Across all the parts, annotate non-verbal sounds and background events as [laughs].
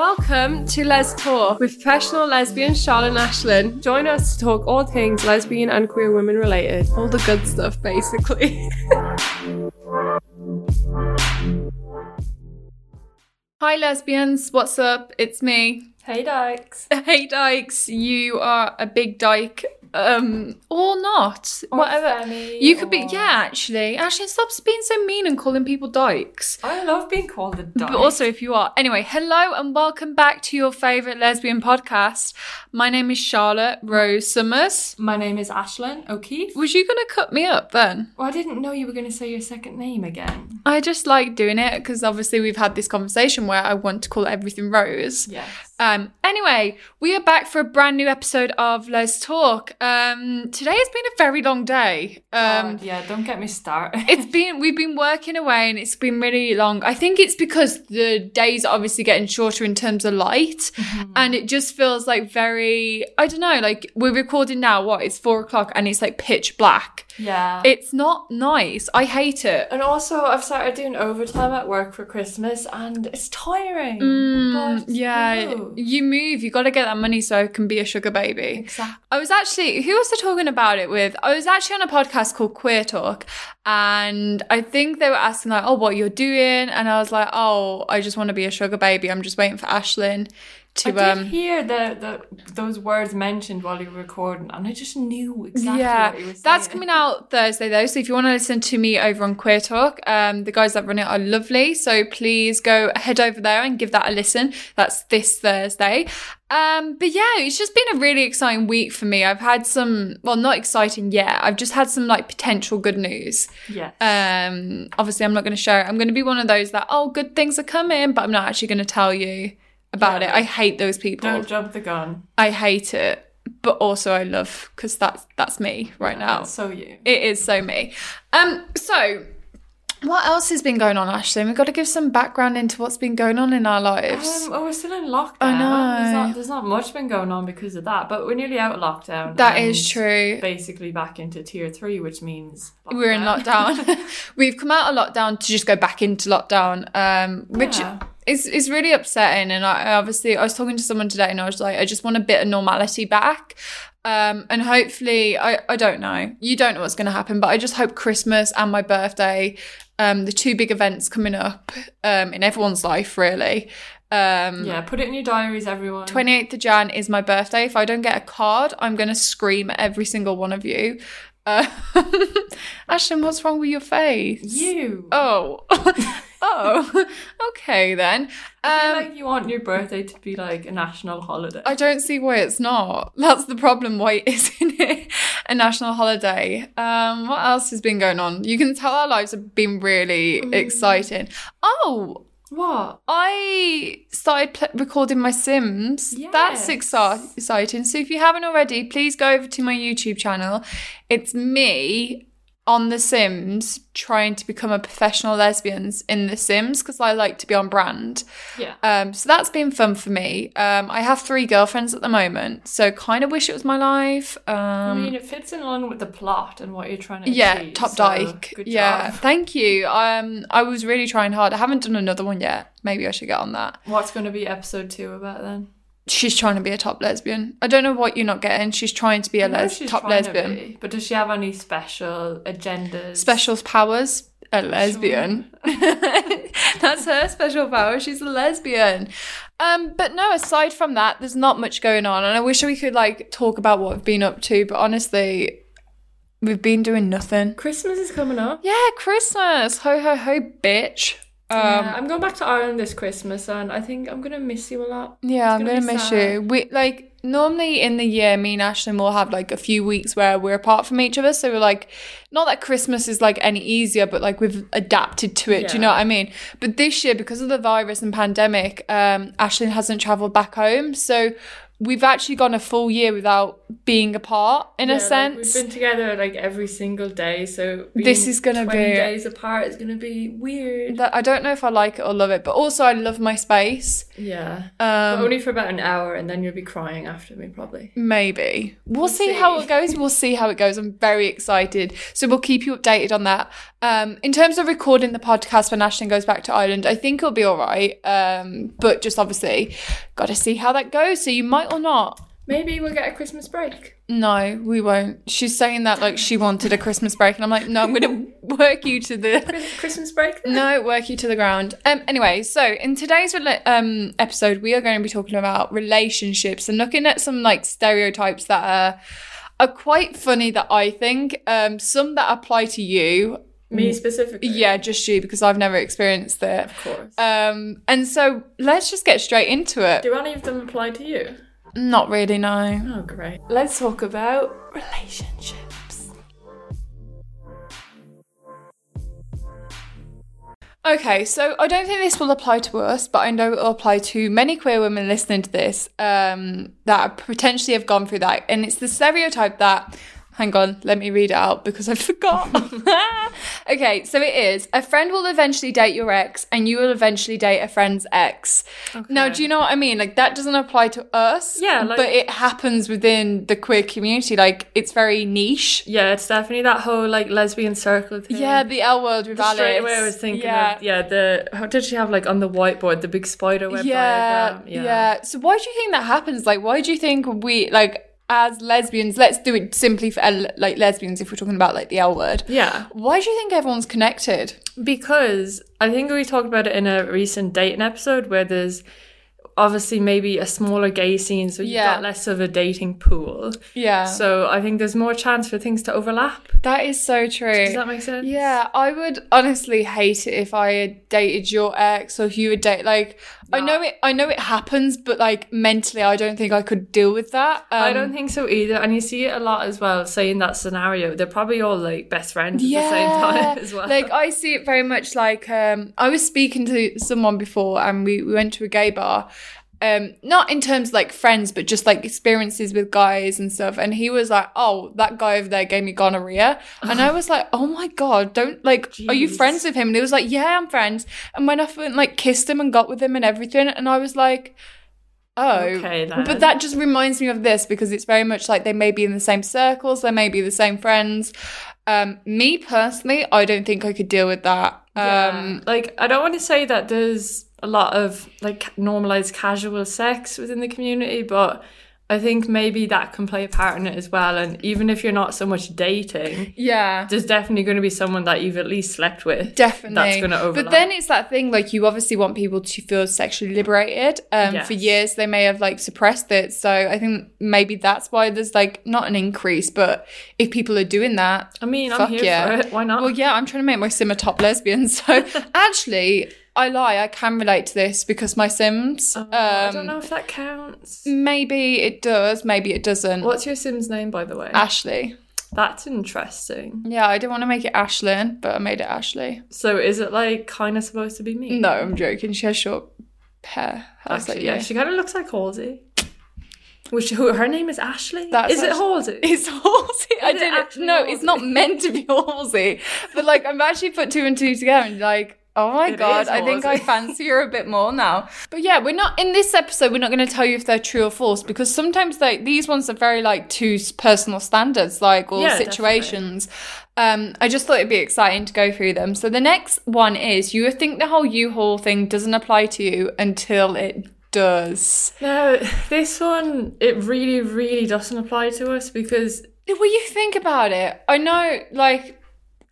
Welcome to Lestalk with professional lesbian Charlotte and Aislinn. Join us to talk all things lesbian and queer women related. All the good stuff, basically. [laughs] Hi, lesbians. What's up? It's me. Hey Dykes. [laughs] Hey, Dykes. You are a big dyke. Um, or not. Or Whatever. You could be, yeah, actually. Actually, stop being so mean and calling people dykes. I love being called a dyke. But also, if you are. Anyway, hello and welcome back to your favourite lesbian podcast. My name is Charlotte Rose Summers. my name is Aislinn O'Keeffe. Was you going to cut me up then? Well, I didn't know you were going to say your second name again. I just like doing it because obviously we've had this conversation where I want to call everything Rose. Yes. Um, anyway, we are back for a brand new episode of Lestalk. Um, today has been a very long day. Um, God, yeah, don't get me started. [laughs] it's been we've been working away and it's been really long. I think it's because the days are obviously getting shorter in terms of light, and it just feels like very I don't know. Like we're recording now. What it's four o'clock and it's like pitch black. yeah. It's not nice. I hate it. and also, I've started doing overtime at work for Christmas, and it's tiring. Mm, but, yeah, you move. You got to get that money so I can be a sugar baby. Exactly. I was actually, who was I talking about it with? I was actually on a podcast called Queer Talk, and I think they were asking, like, oh, what you're doing. And I was like, oh, I just want to be a sugar baby. I'm just waiting for Aislinn to. I did um hear the, the those words mentioned while you were recording, and I just knew exactly yeah, what you were saying. that's coming out Thursday though. So if you want to listen to me over on Queer Talk, um, the guys that run it are lovely. So please go head over there and give that a listen. That's this Thursday. Um, but yeah, it's just been a really exciting week for me. I've had some, well, not exciting yet. I've just had some like potential good news. Yes. Um, obviously, I'm not going to share it. I'm going to be one of those that, oh, good things are coming, but I'm not actually going to tell you about Yeah, it. I hate those people. don't jump the gun. I hate it, but also I love because that's that's me right now. So you. It is so me. Um, so what else has been going on, Ashley? We've got to give some background into what's been going on in our lives. Um, oh, we're still in lockdown. I know. There's not, there's not much been going on because of that, but we're nearly out of lockdown. That is true. Basically back into tier three, which means We're in lockdown. [laughs] We've come out of lockdown to just go back into lockdown, um, which Yeah. Is is really upsetting. And I I obviously I was talking to someone today, and I was like, I just want a bit of normality back. Um, and hopefully, I, I don't know. You don't know what's going to happen, but I just hope Christmas and my birthday, um, the two big events coming up um, in everyone's life, really. Um, yeah, put it in your diaries, everyone. 28th of Jan is my birthday. If I don't get a card, I'm going to scream at every single one of you. Uh, [laughs] Ashton, what's wrong with your face? You. Oh. [laughs] oh. [laughs] okay then. I feel Um, like you want your birthday to be like a national holiday. I don't see why it's not. That's the problem. Why [laughs] isn't it a national holiday? Um, what else has been going on? You can tell our lives have been really exciting. Oh, what? I started pl- recording my Sims. That's Yes. exci- exciting. So if you haven't already, please go over to my YouTube channel. It's me on The Sims trying to become a professional lesbian in The Sims because I like to be on brand. Yeah. Um, so that's been fun for me. Um, I have three girlfriends at the moment, so kind of wish it was my life. Um, I mean, it fits in along with the plot and what you're trying to yeah, achieve. top so dyke. Good yeah, thank you. Um, I was really trying hard. I haven't done another one yet. Maybe I should get on that. What's going to be episode two about then? She's trying to be a top lesbian. I don't know what you're not getting. She's trying to be a know les- she's top trying to lesbian. be, but does she have any special agendas? Special powers, a lesbian. [laughs] That's her special power. She's a lesbian. Um, but no, aside from that, there's not much going on. And I wish we could like talk about what we've been up to, but honestly, we've been doing nothing. Christmas is coming up. Yeah, Christmas. Ho ho ho, bitch. Um, yeah, I'm going back to Ireland this Christmas, and I think I'm gonna miss you a lot. Yeah, I'm gonna gonna miss sad. you. We like normally in the year, me and Ashley will have like a few weeks where we're apart from each other. So we're like, not that Christmas is like any easier, but like we've adapted to it. Do you know what I mean? But this year, because of the virus and pandemic, um, Aislinn hasn't travelled back home, so we've actually gone a full year without being apart in Yeah, a like, sense. we've been together like every single day, so This is gonna 20 be- days apart is gonna be weird. that I don't know if I like it or love it, but also I love my space. Yeah, Um, only for about an hour, and then you'll be crying after me probably. maybe we'll, We'll see, how it goes. We'll see how it goes. I'm very excited, so we'll keep you updated on that. Um, in terms of recording the podcast when Ashton goes back to Ireland, I think it'll be all right. Um, but just obviously, got to see how that goes. So you might or not. Maybe we'll get a Christmas break. No, we won't. She's saying that like she wanted a Christmas break, and I'm like, no, I'm going [laughs] to work you to the Christmas break. Then? no work you to the ground. Um. Anyway, so in today's um episode, we are going to be talking about relationships and looking at some like stereotypes that are are quite funny that I think. Um. Some that apply to you. Me specifically. Yeah, just you because I've never experienced it. of course. Um. And so let's just get straight into it. Do any of them apply to you? Not really. No. Oh, great. Let's talk about relationships. Okay, so I don't think this will apply to us, but I know it will apply to many queer women listening to this um, that potentially have gone through that. And it's the stereotype that, hang on, let me read it out because I [laughs] forgot. [laughs] okay, so it is a friend will eventually date your ex, and you will eventually date a friend's ex. Now, do you know what I mean? Like, that doesn't apply to us, Yeah, like- but it happens within the queer community. Like, it's very niche. Yeah, it's definitely that whole like lesbian circle thing. Yeah, the L word with Alice. Straight away, I was thinking yeah. of yeah. The how did she have like on the whiteboard the big spider web yeah, diagram? Yeah. Yeah. So why do you think that happens? Like, why do you think we like as lesbians? Let's do it simply for L- like lesbians if we're talking about like the L word. yeah. Why do you think everyone's connected? Because I think we talked about it in a recent dating episode where there's obviously maybe a smaller gay scene, so you've Yeah. got less of a dating pool. Yeah, So I think there's more chance for things to overlap. that is so true. Does that make sense? yeah, I would honestly hate it if I had dated your ex or if you would date like I know it I know it happens, but like mentally I don't think I could deal with that. Um, I don't think so either. And you see it a lot as well, say in that scenario. They're probably all like best friends at the same time [laughs] as well. Like I see it very much like um I was speaking to someone before and we, we went to a gay bar. Um, not in terms of like friends, but just like experiences with guys and stuff. And he was like, "Oh, that guy over there gave me gonorrhea," and I was like, "Oh my god, don't like, are you friends with him?" And he was like, "Yeah, I'm friends." And went off and like kissed him and got with him and everything. And I was like, "Oh, Okay, then. but that just reminds me of this because it's very much like they may be in the same circles, they may be the same friends. Um, me personally, I don't think I could deal with that. Yeah. Um, like I don't want to say that there's a lot of like normalized casual sex within the community, but I think maybe that can play a part in it as well. And even if you're not so much dating, yeah. there's definitely going to be someone that you've at least slept with. Definitely. That's going to overlap. But then it's that thing like you obviously want people to feel sexually liberated. Um, For years they may have like suppressed it. So I think maybe that's why there's like not an increase, but if people are doing that, I mean, fuck I'm here yeah. for it. Why not? Well, yeah, I'm trying to make my sim a top lesbian. [laughs] So actually, I lie. I can relate to this because my Sims. Oh, I um, don't know if that counts. Maybe it does. Maybe it doesn't. What's your Sim's name, by the way? Ashley. That's interesting. Yeah, I didn't want to make it Aislinn, but I made it Ashley. So is it like kind of supposed to be me? No, I'm joking. She has short hair. I Actually, like, yeah, yeah. she kind of looks like Halsey. Which who her name is Ashley? That's is it actually- Halsey? [laughs] It's Halsey. I it didn't. No, Halsey? it's not meant to be Halsey. But like, I've actually put two and two together and like, oh my It god, I think I [laughs] fancy her a bit more now. But yeah, we're not in this episode. We're not going to tell you if they're true or false because sometimes like these ones are very like to personal standards, like or Yeah, situations. Um, I just thought it'd be exciting to go through them. So the next one is you think the whole U-Haul thing doesn't apply to you until it does. No, this one it really, really doesn't apply to us because Well, you think about it. I know, like,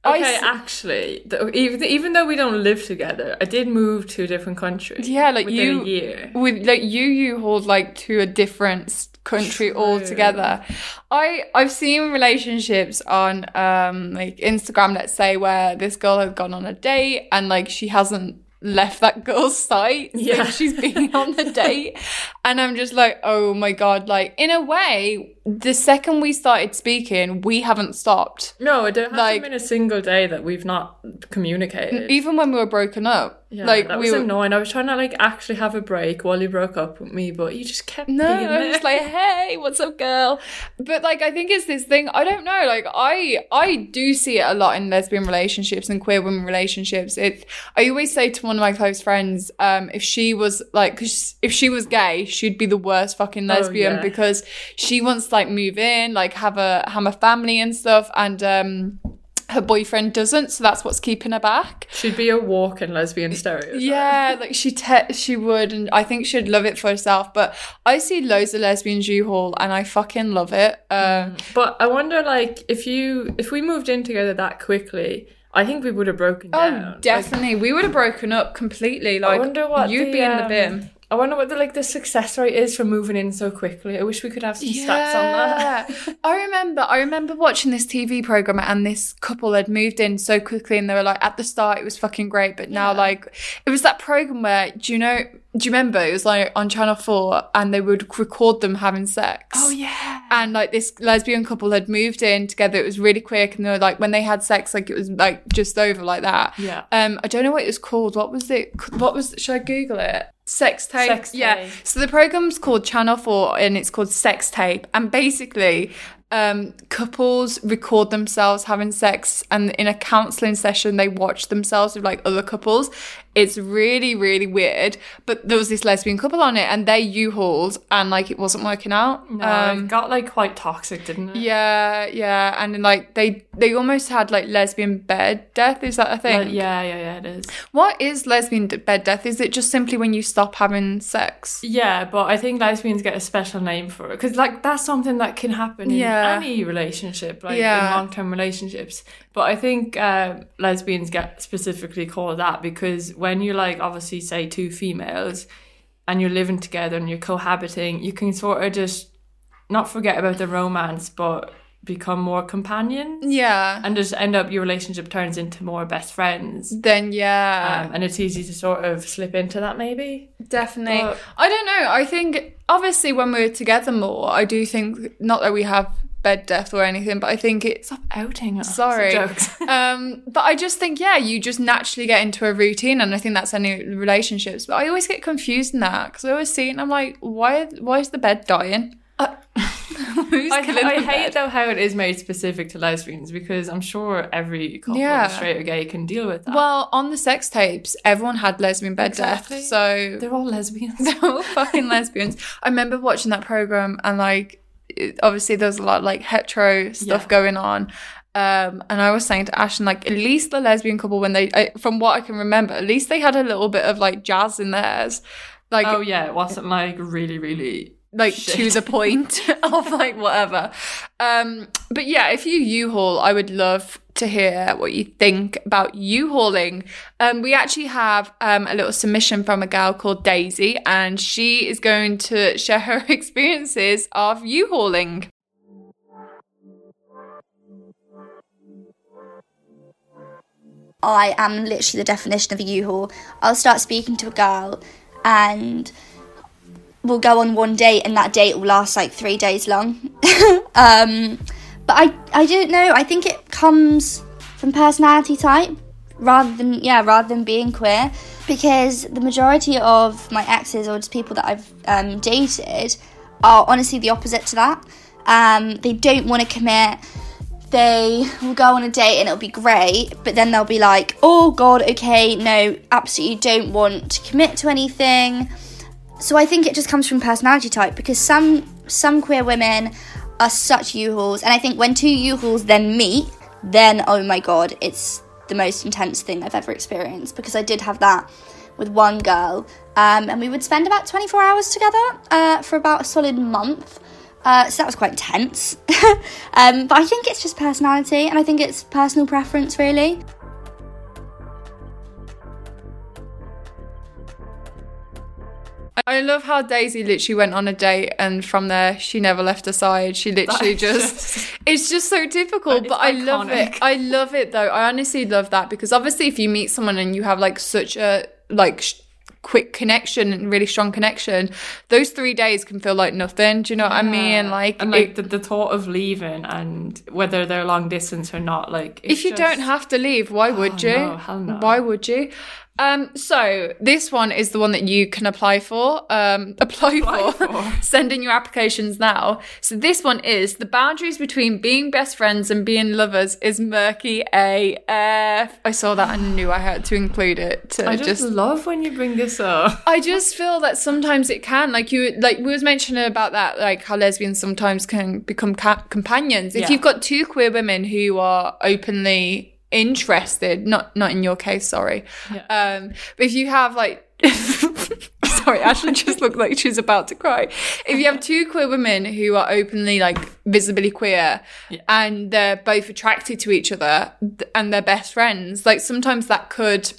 okay, s- actually, the, even even though we don't live together, I did move to a different country. yeah, like you a year. with like you you hold like to a different country True. altogether. I I've seen relationships on um like Instagram, let's say, where this girl has gone on a date and like she hasn't left that girl's site Yeah. since she's been [laughs] on the date and i'm just like oh my god like in a way the second we started speaking we haven't stopped No, there hasn't Like- been a single day that we've not communicated. even when we were broken up Yeah, like that we was were, annoying. I was trying to like actually have a break while you broke up with me, but you just kept No, being I was like, "Hey, what's up, girl?" But like, I think it's this thing. I don't know. Like, I I do see it a lot in lesbian relationships and queer women relationships. It. I always say to one of my close friends, um, if she was like, cause if she was gay, she'd be the worst fucking lesbian yeah. because she wants to like move in, like have a have a family and stuff, and um, her boyfriend doesn't. So that's what's keeping her back. She'd be a walking lesbian stereotype. Yeah, like she te- she would, and I think she'd love it for herself. But I see loads of lesbians U-Haul, and I fucking love it. Uh, But I wonder, like, if you if we moved in together that quickly, I think we would have broken Oh, down. Like, definitely, we would have broken up completely. Like, wonder what you'd the, be in the um, bin. I wonder what the like the success rate is for moving in so quickly. I wish we could have some stats on that. Yeah. I remember I remember watching this TV program and this couple had moved in so quickly and they were like at the start it was fucking great but now Yeah. like it was that program where do you know do you remember it was like on channel 4 and they would record them having sex Oh yeah. and like this lesbian couple had moved in together it was really quick and they were like when they had sex like it was like just over like that Yeah. um i don't know what it was called what was it what was should i google it sex tape. Sex yeah. so the program's called channel 4 and it's called sex tape. And basically um couples record themselves having sex and in a counseling session they watch themselves with like other couples it's really really weird but there was this lesbian couple on it and they u-hauled and like it wasn't working out No, um it got like quite toxic, didn't it? yeah, yeah, and then, like they they almost had like lesbian bed death. Is that a thing? Like, yeah, yeah, yeah. It is. What is lesbian bed death? Is it just simply when you stop having sex? Yeah, but I think lesbians get a special name for it because, like, that's something that can happen in Yeah. any relationship, like Yeah. in long-term relationships. But I think uh, lesbians get specifically called that because when you like, obviously, say two females, and you're living together and you're cohabiting, you can sort of just not forget about the romance, but become more companion. Yeah. And just end up your relationship turns into more best friends. Then yeah, Um, and it's easy to sort of slip into that maybe. definitely. but- I don't know. I think obviously when we're together more, I do think not that we have bed death or anything, but I think it's Stop outing us. Sorry. Jokes. [laughs] [laughs] um but i just think yeah you just naturally get into a routine and i think that's any relationships but i always get confused in that because i always see it and i'm like why why is the bed dying [laughs] Who's I, I hate though how it is made specific to lesbians because I'm sure every couple, Yeah. straight or gay, can deal with that. well on the sex tapes everyone had lesbian bed Exactly. death so they're all lesbians. they're all fucking lesbians i remember watching that program and like obviously there was a lot of, like hetero stuff Yeah. going on um, and I was saying to Ashton, like, at least the lesbian couple, when they, I, from what I can remember, at least they had a little bit of like jazz in theirs. Like, oh yeah, it wasn't like really, really. like to the point [laughs] of like whatever. Um, but yeah, if you U-Haul, I would love to hear what you think about U-Hauling. Um, we actually have um, a little submission from a gal called Daisy, and she is going to share her [laughs] experiences of U-Hauling. I am literally the definition of a U-Haul. I'll start speaking to a girl and we'll go on one date and that date will last like three days long. [laughs] um, but I, I don't know. I think it comes from personality type rather than, yeah, rather than being queer. Because the majority of my exes or just people that I've um, dated are honestly the opposite to that. Um, they don't want to commit they will go on a date and it'll be great, but then they'll be like, oh god, okay, no, absolutely don't want to commit to anything. So I think it just comes from personality type because some some queer women are such U-Hauls, and I think when two U-Hauls then meet, then oh my god, it's the most intense thing I've ever experienced because I did have that with one girl, um, and we would spend about 24 hours together uh, for about a solid month. Uh, so that was quite intense. [laughs] um, but I think it's just personality and I think it's personal preference, really. I love how Daisy literally went on a date and from there she never left her side. She literally [laughs] just it's just so difficult, but I love it. I love it though. I honestly love that because obviously if you meet someone and you have like such a like sh- quick connection and really strong connection, those 3 days can feel like nothing. Do you know what I mean? Like, and like it- the, the thought of leaving and whether they're long distance or not, like it's if you just- Oh, don't have to leave, why would oh, you? no, no. Why would you? Um, so this one is the one that you can apply for. Um, [laughs] apply, Apply for. for. [laughs] Send in your applications now. So this one is the boundaries between being best friends and being lovers is murky AF. I saw that and knew I had to include it to I just, just love when you bring this up. I just feel that sometimes it can, like you, like we was mentioning about that, like how lesbians sometimes can become ca- companions. If Yeah. you've got two queer women who are openly interested, not not in your case, sorry, um, but if you have like. [laughs] Sorry, Ashley just looked like she's about to cry. If you have two queer women who are openly like visibly queer and they're both attracted to each other and they're best friends, like sometimes that could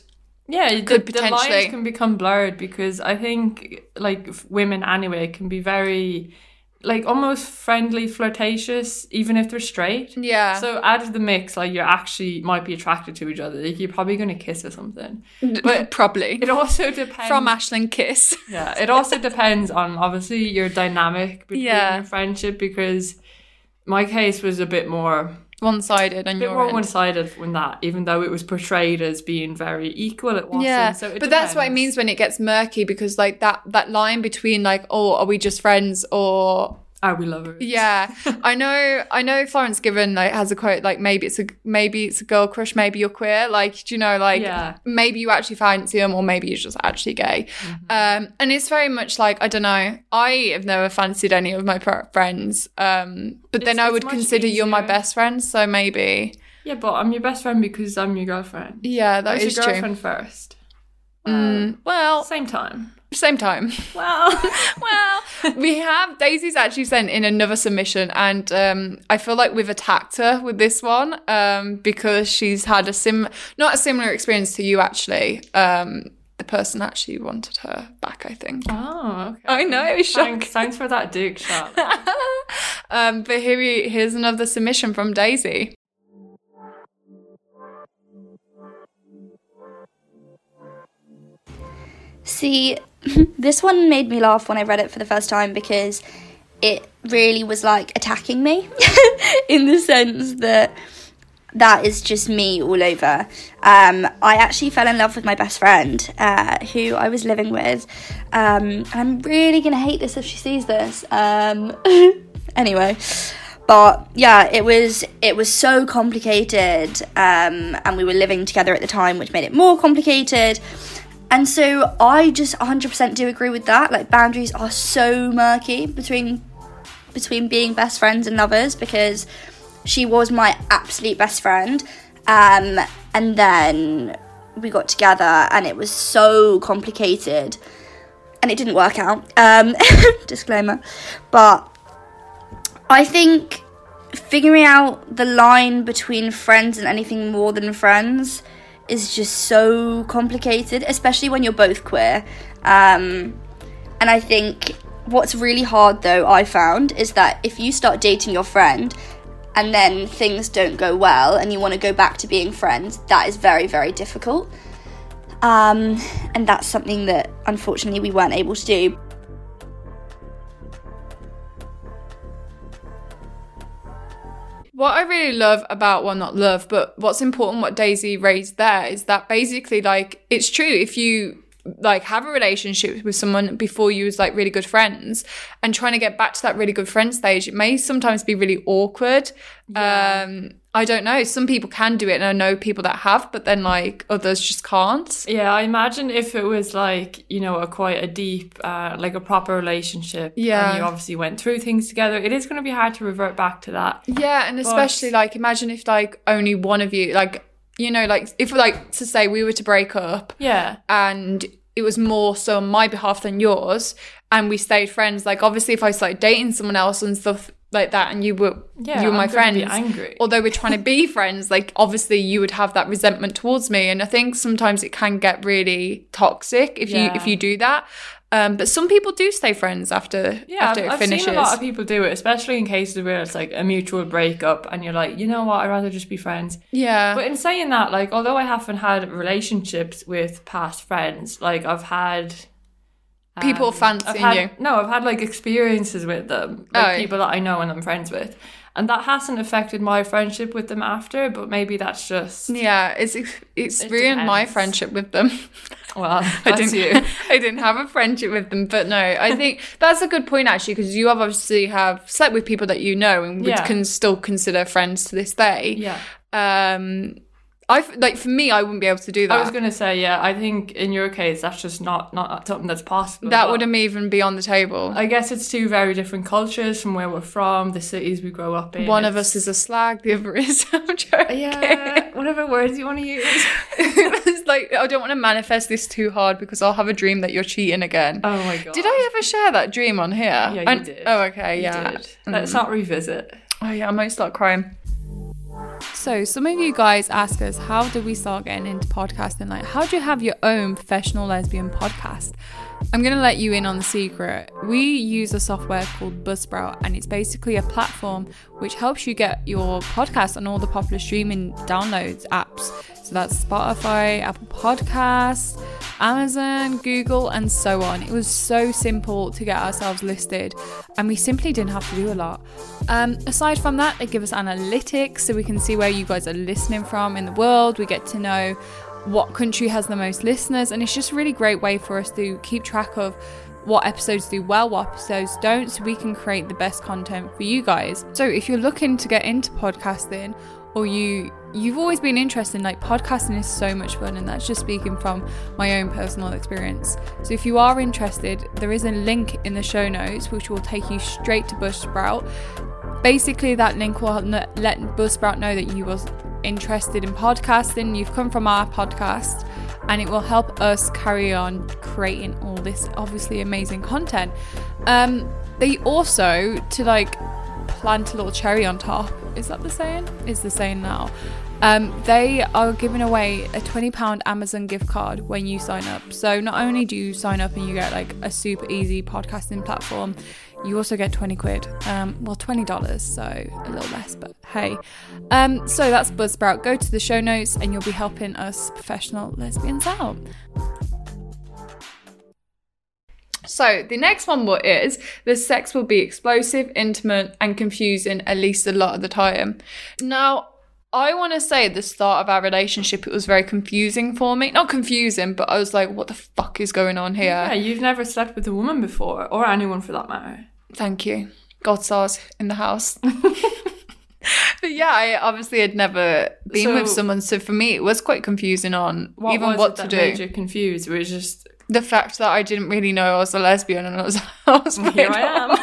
Yeah, the, Could the potentially- lines can become blurred because I think like women anyway can be very like almost friendly, flirtatious, even if they're straight. Yeah. So add to the mix, like you actually might be attracted to each other. Like you're probably going to kiss or something. But [laughs] probably it also depends from Ashland Kiss. [laughs] Yeah, it also depends on obviously your dynamic between Yeah. your friendship because my case was a bit more one sided on a bit your more one sided in that, even though it was portrayed as being very equal, at wasn't. yeah, so it but that's what it means when it gets murky because like that that line between like oh are we just friends or Are we lovers? yeah [laughs] I know I know Florence Given like has a quote like maybe it's a maybe it's a girl crush maybe you're queer like do you know like Yeah. maybe you actually fancy them or maybe you're just actually gay Mm-hmm. um and it's very much like I don't know I have never fancied any of my friends um but then It's- I it's would consider you're my best friend so maybe Yeah, but I'm your best friend because I'm your girlfriend. yeah that I was is your true girlfriend first. Mm, well Same time. Same time Well, [laughs] well, we have Daisy's actually sent in another submission, and um, I feel like we've attacked her with this one um, because she's had a sim, not a similar experience to you actually. Um, the person actually wanted her back, I think. oh, okay. I know, it was shocking. Thanks, thanks for that Duke [laughs] shot. um, but here we, here's another submission from Daisy. See, [laughs] this one made me laugh when I read it for the first time because it really was like attacking me [laughs] in the sense that that is just me all over. Um, I actually fell in love with my best friend uh, who I was living with. Um, I'm really gonna hate this if she sees this. Um, [laughs] anyway. But yeah, it was it was so complicated, um, and we were living together at the time, which made it more complicated. And so I just 100% do agree with that. Like boundaries are so murky between between being best friends and lovers because she was my absolute best friend. Um, and then we got together and it was so complicated and it didn't work out. Um, [laughs] disclaimer. But I think figuring out the line between friends and anything more than friends is just so complicated, especially when you're both queer. Um, and I think what's really hard, though, I found, is that if you start dating your friend and then things don't go well and you want to go back to being friends, that is very, very difficult. Um, and that's something that unfortunately we weren't able to do. What I really love about, well, not love, but what's important, what Daisy raised there is that basically, like, it's true. If you like have a relationship with someone before you was like really good friends and trying to get back to that really good friend stage, it may sometimes be really awkward. Um, I don't know. Some people can do it, and I know people that have, but then like others just can't. Yeah, I imagine if it was like, you know, a quite a deep, uh, like a proper relationship. Yeah. And you obviously went through things together, it is going to be hard to revert back to that. Yeah, and especially like imagine if like only one of you like you know like if like to say we were to break up Yeah. and it was more so on my behalf than yours and we stayed friends like obviously if I started dating someone else and stuff like that and you were Yeah, you were my I'm gonna be angry. although we're trying to be [laughs] friends like obviously you would have that resentment towards me and I think sometimes it can get really toxic if you if you do that um but some people do stay friends after Yeah, after I've, it I've finishes seen a lot of people do it, especially in cases where it's like a mutual breakup and you're like, you know what, I'd rather just be friends. yeah But in saying that, like, although I haven't had relationships with past friends, like I've had People Um, I've fancying had- you. No, I've had like experiences with them, Oh, like yeah. people that I know and I'm friends with, and that hasn't affected my friendship with them after. But maybe that's just Yeah, it's it's It ruined my friendship with them. well, [laughs] I didn't. you. [laughs] I didn't have a friendship with them, but no, I think that's a good point actually because you have obviously have slept with people that you know and would Yeah. can still consider friends to this day. Yeah. Um, I like for me, I wouldn't be able to do that. I was gonna say, yeah, I think in your case that's just not not something that's possible. that wouldn't even be on the table. I guess it's two very different cultures from where we're from, the cities we grow up in. One of us is a slag, the other [laughs] is. I'm joking. Yeah, whatever words you want to use. [laughs] it's like I don't want to manifest this too hard because I'll have a dream that you're cheating again. Oh my god. Did I ever share that dream on here? Yeah, you did. Oh, okay, You yeah. did. Let's mm. not revisit. Oh yeah, I might start crying. So some of you guys ask us, how do we start getting into podcasting? Like, how do you have your own professional lesbian podcast? I'm gonna let you in on the secret. We use a software called Buzzsprout, and it's basically a platform which helps you get your podcast on all the popular streaming downloads apps. So that's Spotify, Apple Podcasts, Amazon, Google, and so on. It was so simple to get ourselves listed, and we simply didn't have to do a lot. Um, aside from that, they give us analytics so we can see where you guys are listening from in the world. We get to know what country has the most listeners, and it's just a really great way for us to keep track of what episodes do well, what episodes don't, so we can create the best content for you guys. So if you're looking to get into podcasting, or you you've always been interested in like podcasting is so much fun and that's just speaking from my own personal experience so if you are interested there is a link in the show notes which will take you straight to buzzsprout basically that link will let buzzsprout know that you was interested in podcasting you've come from our podcast and it will help us carry on creating all this obviously amazing content um they also to like plant a little cherry on top. Is that the saying? Is the saying now? Um, they are giving away a £20 Amazon gift card when you sign up. So not only do you sign up and you get like a super easy podcasting platform, you also get 20 quid. Um, well, $20, so a little less, but hey. Um, so that's Buzzsprout. Go to the show notes and you'll be helping us professional lesbians out. So the next one what is the sex will be explosive, intimate, and confusing at least a lot of the time. Now, I want to say at the start of our relationship, it was very confusing for me. Not confusing, but I was like, what the fuck is going on here? Yeah, you've never slept with a woman before, or anyone for that matter. Thank you. God stars in the house. [laughs] [laughs] but yeah, I obviously had never been with someone, so for me it was quite confusing on What even was what to that do. made you confused? It was just the fact that I didn't really know I was a lesbian and I was, [laughs] I was Here I am.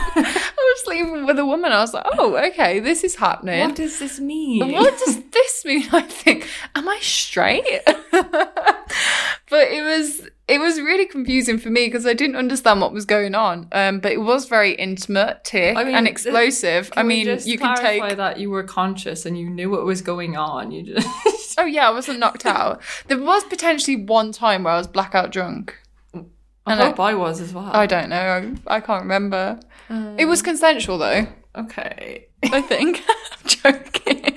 Sleeping with a woman. I was like, oh, okay, this is happening. what does this mean? What does this mean? [laughs] I think, am I straight? [laughs] but it was it was really confusing for me because I didn't understand what was going on. Um, but it was very intimate, tick, I mean, and explosive. I mean, just you can take. that you were conscious and you knew what was going on. You just [laughs] Oh yeah, I wasn't knocked out. There was potentially one time where I was blackout drunk. I hope I was as well. I don't know. I, I can't remember. it was consensual though. okay. I think. [laughs] I'm joking.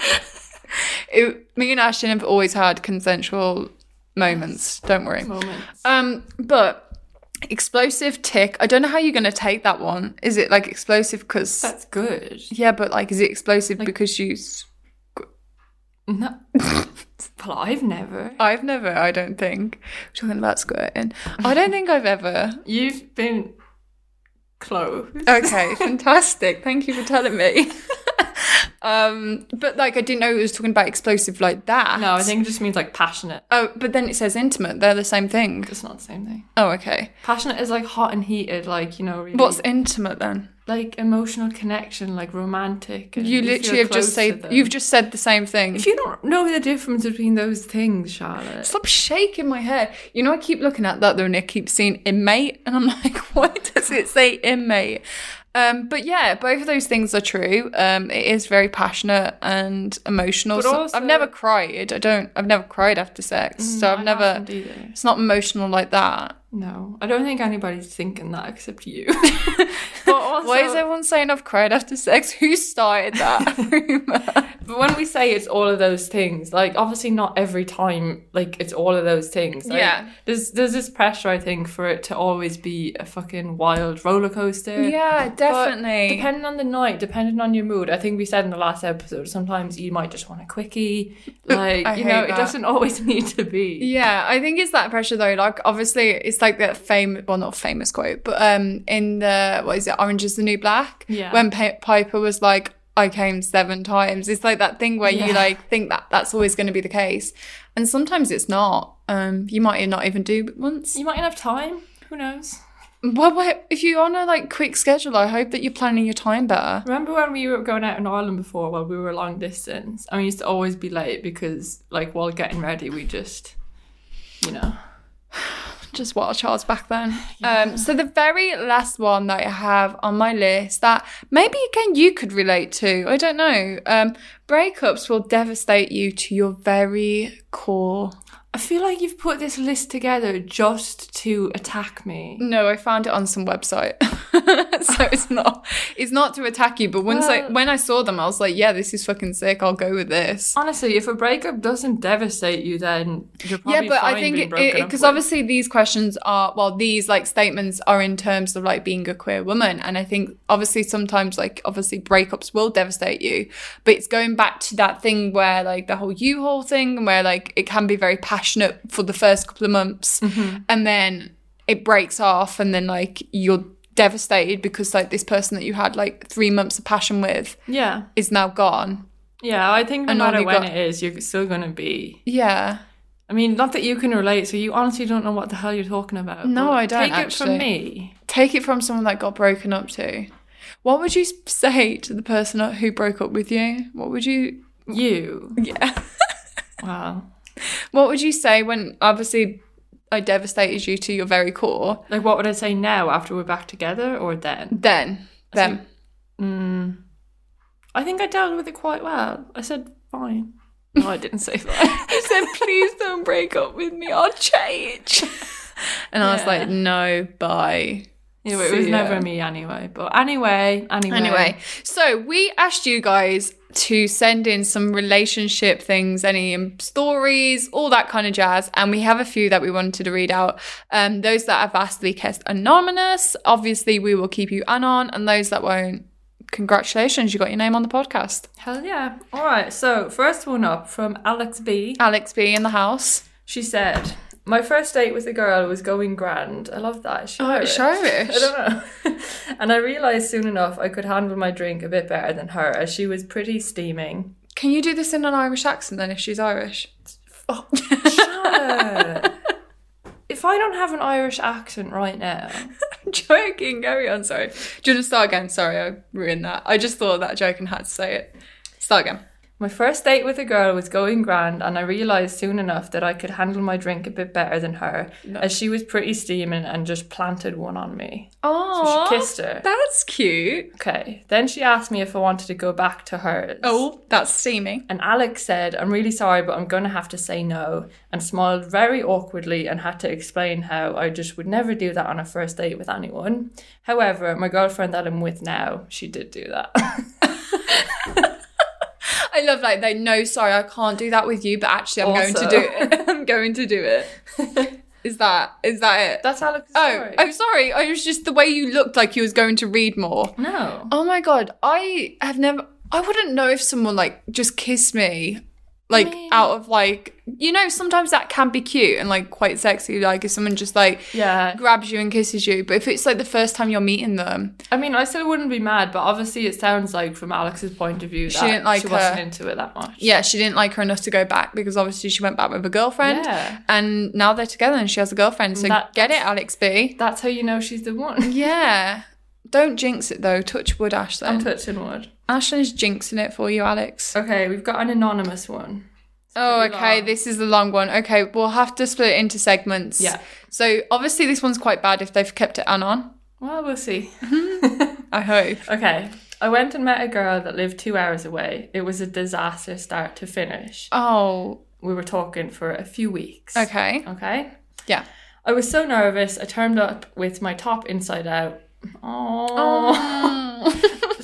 It, me and Ashton have always had consensual moments. Don't worry. Moments. Um, but explosive tick. I don't know how you're gonna take that one. Is it like explosive because That's good. yeah, but like is it explosive because you? No. [laughs] well, I've never. I've never. I don't think. We're talking about squirting. I don't think I've ever. [laughs] You've been close. Okay, [laughs] fantastic. Thank you for telling me. um, but like I didn't know it was talking about explosive like that. No, I think it just means like passionate. Oh, but then it says intimate. They're the same thing. It's not the same thing. Oh, okay. Passionate is like hot and heated, like you know, really What's intimate then? Like emotional connection, like romantic. and You literally have just said you've just said the same thing. If you don't know the difference between those things, Charlotte. Stop shaking my head. You know, I keep looking at that though, and I keep seeing inmate, and I'm [laughs] like, why does it say inmate? Um, but yeah, both of those things are true. Um, it is very passionate and emotional. But So- also- I've never cried. I don't. I've never cried after sex, so I've I never. It's not emotional like that. No, I don't think anybody's thinking that except you. [laughs] [laughs] but also, Why is everyone saying I've cried after sex? [laughs] Who started that rumor? But when we say it's all of those things, like obviously not every time, like it's all of those things. Like, Yeah. There's there's this pressure, I think, for it to always be a fucking wild roller coaster. Yeah, But definitely. depending on the night, depending on your mood, I think we said in the last episode, sometimes you might just want a quickie. Like, you know, hate it doesn't always need to be. Yeah, I think it's that pressure though. Like obviously it's like that famous well not famous quote, but um in the what is it, Orange is the New Black? Yeah. When P- Piper was like, I came seven times. It's like that thing where you like think that that's always going to be the case. And sometimes it's not. Um you might not even do it once. You might not have time. Who knows? Well, if you're on a like quick schedule, I hope that you're planning your time better. Remember when we were going out in Ireland before while we were long distance? And we used to always be late because, like, while getting ready, we just, you know. Just what a child's back then. Um, so the very last one that I have on my list that maybe again you could relate to, I don't know. Um, breakups will devastate you to your very core. I feel like you've put this list together just to attack me. No, I found it on some website, [laughs] [laughs] so it's not it's not to attack you. But once I when I saw them, I was like, yeah, this is fucking sick. I'll go with this. Honestly, if a breakup doesn't devastate you, then you're yeah, probably but I think being it broken up because obviously these questions are well, these like statements are in terms of like being a queer woman, and I think obviously sometimes like obviously breakups will devastate you, but it's going back to that thing where like the whole U-Haul thing, and where like it can be very passionate for the first couple of months, Mm-hmm. and then it breaks off, and then like you're devastated because like this person that you had like three months of passion with yeah, is now gone. yeah. I think no And matter when got- it is, you're still going to be. Yeah. I mean, not that you can relate, so you honestly don't know what the hell you're talking about. No, I don't, Take it from me. take it from someone that got broken up to. What would you say to the person who broke up with you? What would you You. yeah. [laughs] Wow. What would you say when obviously I devastated you to your very core? Like, what would I say now after we're back together or then? Then them. Mm, I think I dealt with it quite well. I said fine. No, I didn't say fine. [laughs] I said, please don't break up with me, I'll change. [laughs] And I was like, no, bye. Anyway, it was never me anyway. But anyway, anyway. Anyway, so we asked you guys to send in some relationship things, any um, stories, all that kind of jazz, and we have a few that we wanted to read out. Um, those that have vastly kept anonymous, obviously we will keep you anon, and those that won't, congratulations, you got your name on the podcast. Hell yeah. All right. So, first one up from Alex B. Alex B in the house. She said, My first date with a girl was going grand. I love that. she Oh, it's Irish. [laughs] I don't know. [laughs] and I realised soon enough I could handle my drink a bit better than her, as she was pretty steaming. Can you do this in an Irish accent then if she's Irish? Oh, shut. [laughs] If I don't have an Irish accent right now, I'm joking, carry on, sorry. Do you want to start again? Sorry, I ruined that. I just thought of that joke and had to say it. Start again. My first date with a girl was going grand, and I realised soon enough that I could handle my drink a bit better than her, as she was pretty steaming and just planted one on me. Oh, So she kissed her. That's cute. Okay, then she asked me if I wanted to go back to hers. Oh, that's steamy. And Alex said, I'm really sorry, but I'm going to have to say no, and smiled very awkwardly and had to explain how I just would never do that on a first date with anyone. However, my girlfriend that I'm with now, she did do that. [laughs] [laughs] [laughs] I love like they know. Sorry, I can't do that with you, but actually, I'm going to do it. [laughs] I'm going to do it. [laughs] Is that is that it? That's Alex's oh, story. I'm sorry. Oh, I was just the way you looked like you was going to read more. no. Oh my god, I have never. I wouldn't know if someone like just kissed me, like out of like you know sometimes that can be cute and like quite sexy. Like if someone just like Yeah. grabs you and kisses you, but if it's like the first time you're meeting them, I mean, I still wouldn't be mad, but obviously it sounds like from Alex's point of view that She didn't like she wasn't her. into it that much. yeah, she didn't like her enough to go back because obviously she went back with a girlfriend. Yeah. And now they're together and she has a girlfriend. So That- get it, Alex B. That's how you know she's the one. Yeah. [laughs] Don't jinx it though. Touch wood, Ashley. I'm touching wood. Aislinn's jinxing it for you, Alex. Okay, we've got an anonymous one. Oh, pretty okay. long. This is the long one. Okay, we'll have to split it into segments. Yeah. So obviously this one's quite bad if they've kept it anon. Well, we'll see. [laughs] I hope. Okay. I went and met a girl that lived two hours away. It was a disaster start to finish. Oh, We were talking for a few weeks. okay. Okay. Yeah. I was so nervous. I turned up with my top inside out. Oh.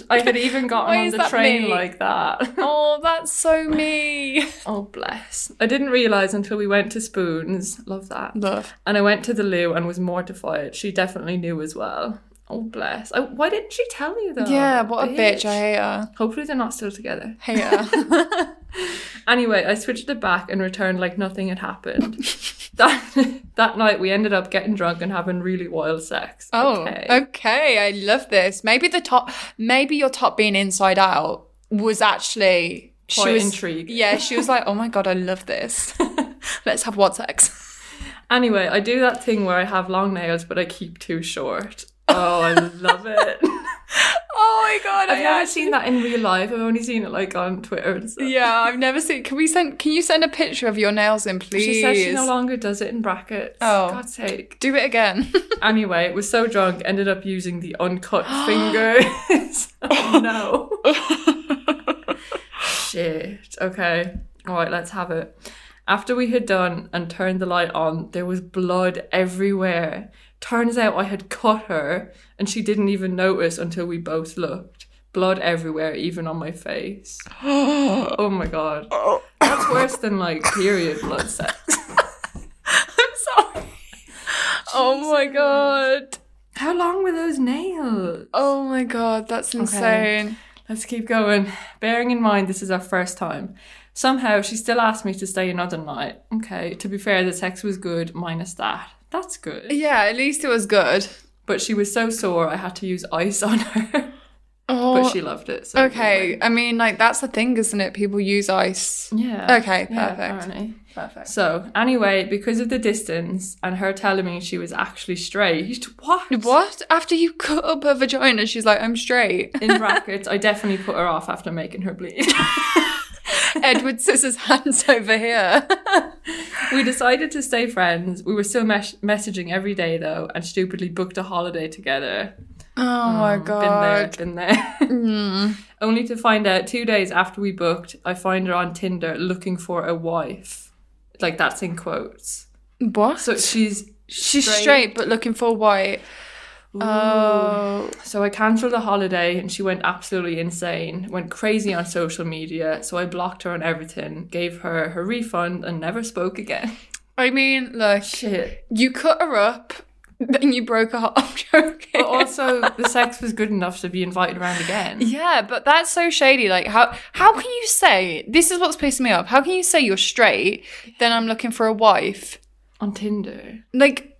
[laughs] I had even gotten on the train me? like that. [laughs] Oh, that's so me. [laughs] oh, bless. I didn't realise until we went to Spoons. Love that. Love. And I went to the loo and was mortified. She definitely knew as well. Oh, bless. I, why didn't she tell you though? Yeah, what a bitch. I hate her. Hopefully they're not still together. [laughs] Hate her. [laughs] Anyway, I switched it back and returned like nothing had happened. [laughs] that that night we ended up getting drunk and having really wild sex. Oh, okay. I love this. Maybe the top, maybe your top being inside out was actually she was intrigued. Yeah, she was like, "Oh my god, I love this. Let's have what sex." Anyway, I do that thing where I have long nails but I keep too short. Oh, I love it. [laughs] Oh my god, I've I never actually- seen that in real life. I've only seen it like on Twitter and stuff. Yeah, I've never seen. Can we send? Can you send a picture of your nails in, please? She says she no longer does it in brackets. Oh. God's sake. Do it again. [laughs] Anyway, it was so drunk, ended up using the uncut [gasps] fingers. [laughs] oh no. Shit. Okay. All right, let's have it. After we had done and turned the light on, there was blood everywhere. Turns out I had cut her, and she didn't even notice until we both looked. Blood everywhere, even on my face. [gasps] oh my god. That's worse than like period blood sex. [laughs] I'm sorry. Oh my god. How long were those nails? Oh my god, that's insane. Let's keep going. Bearing in mind this is our first time. Somehow she still asked me to stay another night. Okay, to be fair, the sex was good, minus that. That's good. Yeah, at least it was good. But she was so sore I had to use ice on her. [laughs] Oh, but she loved it. So okay. I mean, like that's the thing, isn't it? People use ice. Yeah. Okay, Yeah, perfect. apparently. Perfect. So, anyway, because of the distance and her telling me she was actually straight, [laughs] what? What? After you cut up her vagina, she's like, "I'm straight." In [laughs] brackets, I definitely put her off after making her bleed. [laughs] Edward Scissorhands over here. [laughs] we decided to stay friends. We were still mes- messaging every day though, and stupidly booked a holiday together. Oh my oh, god. Been there, been mm. there. [laughs] Only to find out two days after we booked, I find her on Tinder looking for a wife. Like that's in quotes. What? So she's she's straight, but looking for white. Oh. So I cancelled the holiday and she went absolutely insane, went crazy on social media. So I blocked her on everything, gave her her refund, and never spoke again. [laughs] I mean, like, Shit. you cut her up, then you broke her heart. [laughs] I'm joking. But also, the sex was good enough to be invited around again. Yeah, but that's so shady. Like, how how can you say this is what's pissing me off? How can you say you're straight, then I'm looking for a wife? On Tinder. Like,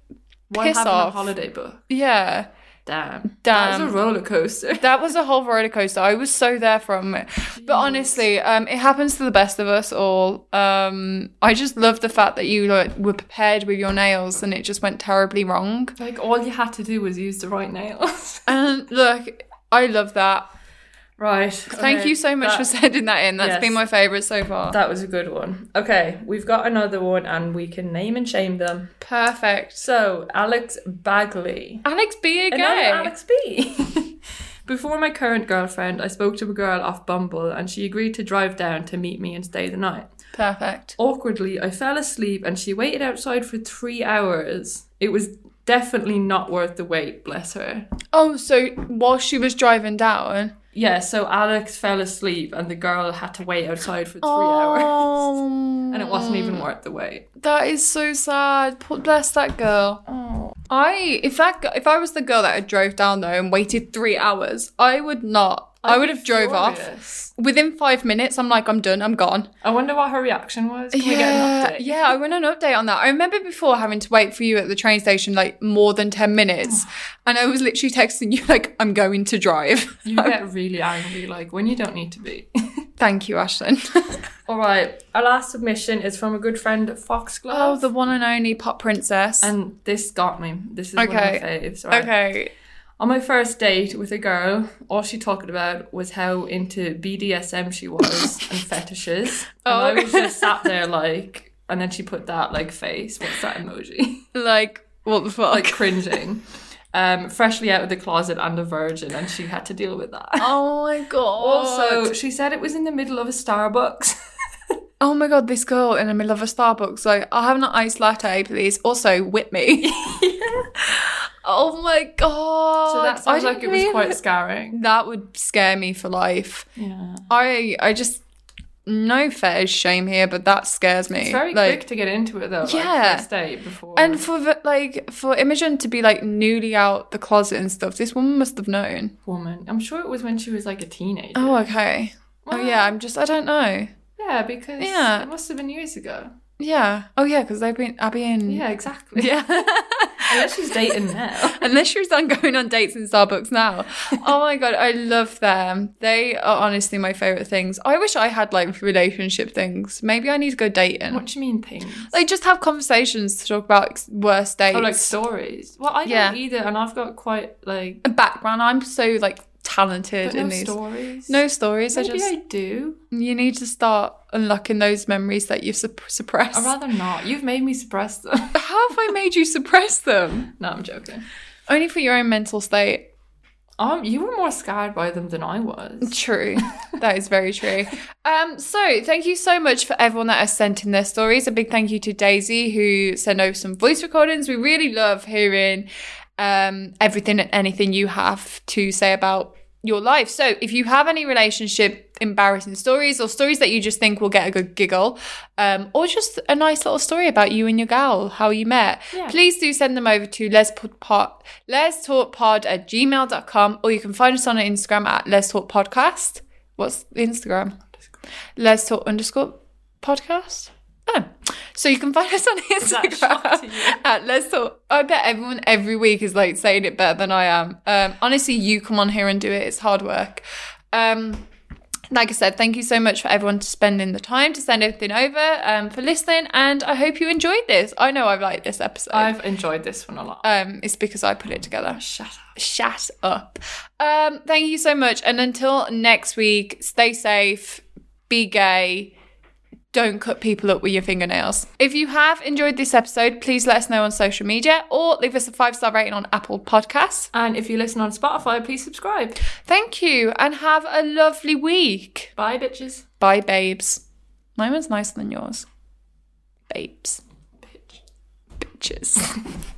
Why piss off. a holiday book? Yeah, Damn. Damn. That was a roller coaster. [laughs] that was a whole roller coaster. I was so there from it. But honestly, um, it happens to the best of us all. Um, I just love the fact that you like, were prepared with your nails and it just went terribly wrong. Like, all you had to do was use the right nails. [laughs] And look, I love that. Right. Thank okay, you so much that- for sending that in. That's Yes. been my favourite so far. That was a good one. Okay, we've got another one and we can name and shame them. Perfect. So, Alex Bagley. Alex B again. Another Alex B. [laughs] Before my current girlfriend, I spoke to a girl off Bumble and she agreed to drive down to meet me and stay the night. Perfect. Awkwardly, I fell asleep and she waited outside for three hours. It was definitely not worth the wait, bless her. Oh, so while she was driving down. Yeah, so Alex fell asleep and the girl had to wait outside for three Oh. hours. [laughs] And it wasn't even worth the wait. That is so sad. Bless that girl. Oh. I if that if I was the girl that had drove down there and waited three hours, I would not. I would have drove off within five minutes. I'm like, I'm done. I'm gone. I wonder what her reaction was. Can we get yeah, an update? yeah. I want an update on that. I remember before having to wait for you at the train station like more than ten minutes, [sighs] and I was literally texting you like, I'm going to drive. You get [laughs] really angry, like when you don't need to be. [laughs] Thank you, Aislinn. [laughs] All right, our last submission is from a good friend, Foxglove. oh, the one and only pop princess. and this got me. This is one of my Okay. faves. Right? okay. On my first date with a girl, all she talked about was how into BDSM she was [laughs] and fetishes. And Oh. I was just sat there like, and then she put that like face. What's that emoji? [laughs] Like what the fuck? like cringing. Um, freshly out of the closet and a virgin, and she had to deal with that. oh my [laughs] god. Also, she said it was in the middle of a Starbucks. Oh my god, this girl in the middle of a Starbucks, like, I'll have an iced latte, please. Also, whip me. [laughs] [laughs] Oh my god. So that sounds like it was quite scarring. That would scare me for life. Yeah. I I just no fair shame here, but that scares me. It's very like, quick to get into it though. Yeah. Like date before. And for the, like for Imogen to be like newly out the closet and stuff, this woman must have known. woman. I'm sure it was when she was like a teenager. Oh, okay. Oh yeah, I'm just I don't know. Yeah, because Yeah. it must have been years ago. Yeah. Oh yeah, because they've been Abby and Yeah, exactly. yeah. [laughs] Unless she's dating now. [laughs] Unless she's done going on dates in Starbucks now. Oh my god, I love them. They are honestly my favorite things. I wish I had like relationship things. Maybe I need to go dating. What do you mean things? Like just have conversations to talk about worst dates. Oh, like stories. Well, I don't Yeah. either, and I've got quite like a background. I'm so like talented but in no these. stories. No stories. Maybe I just I do. you need to start unlocking those memories that you've supp- suppressed. I'd rather not. You've made me suppress them. [laughs] How have I made you suppress them? no, I'm joking. Only for your own mental state. Um, you were more scared by them than I was. True. [laughs] that is very true. Um, so thank you so much for everyone that has sent in their stories. A big thank you to Daisy who sent over some voice recordings. We really love hearing um everything and anything you have to say about your life. So if you have any relationship embarrassing stories or stories that you just think will get a good giggle, um, or just a nice little story about you and your gal, how you met, Yeah. please do send them over to let's pod, Lestalk pod at gmail.com or you can find us on Instagram at Lestalk podcast. What's the Instagram? Lestalk underscore podcast. Oh, so you can find us on that shock to Instagram [laughs] at Lestalk. I bet everyone every week is like saying it better than I am. Um, honestly, you come on here and do it. It's hard work. Um, like I said, thank you so much for everyone to spending the time to send everything over, um, for listening, and I hope you enjoyed this. I know I've liked this episode. I've enjoyed this one a lot. um, it's because I put it together. Shut up. Shut up. Um, thank you so much, and until next week, stay safe, be gay. Don't cut people up with your fingernails. If you have enjoyed this episode, please let us know on social media or leave us a five star rating on Apple Podcasts. And if you listen on Spotify, please subscribe. Thank you and have a lovely week. Bye, bitches. Bye, babes. My one's nicer than yours. Babes. Bitch. Bitches. [laughs]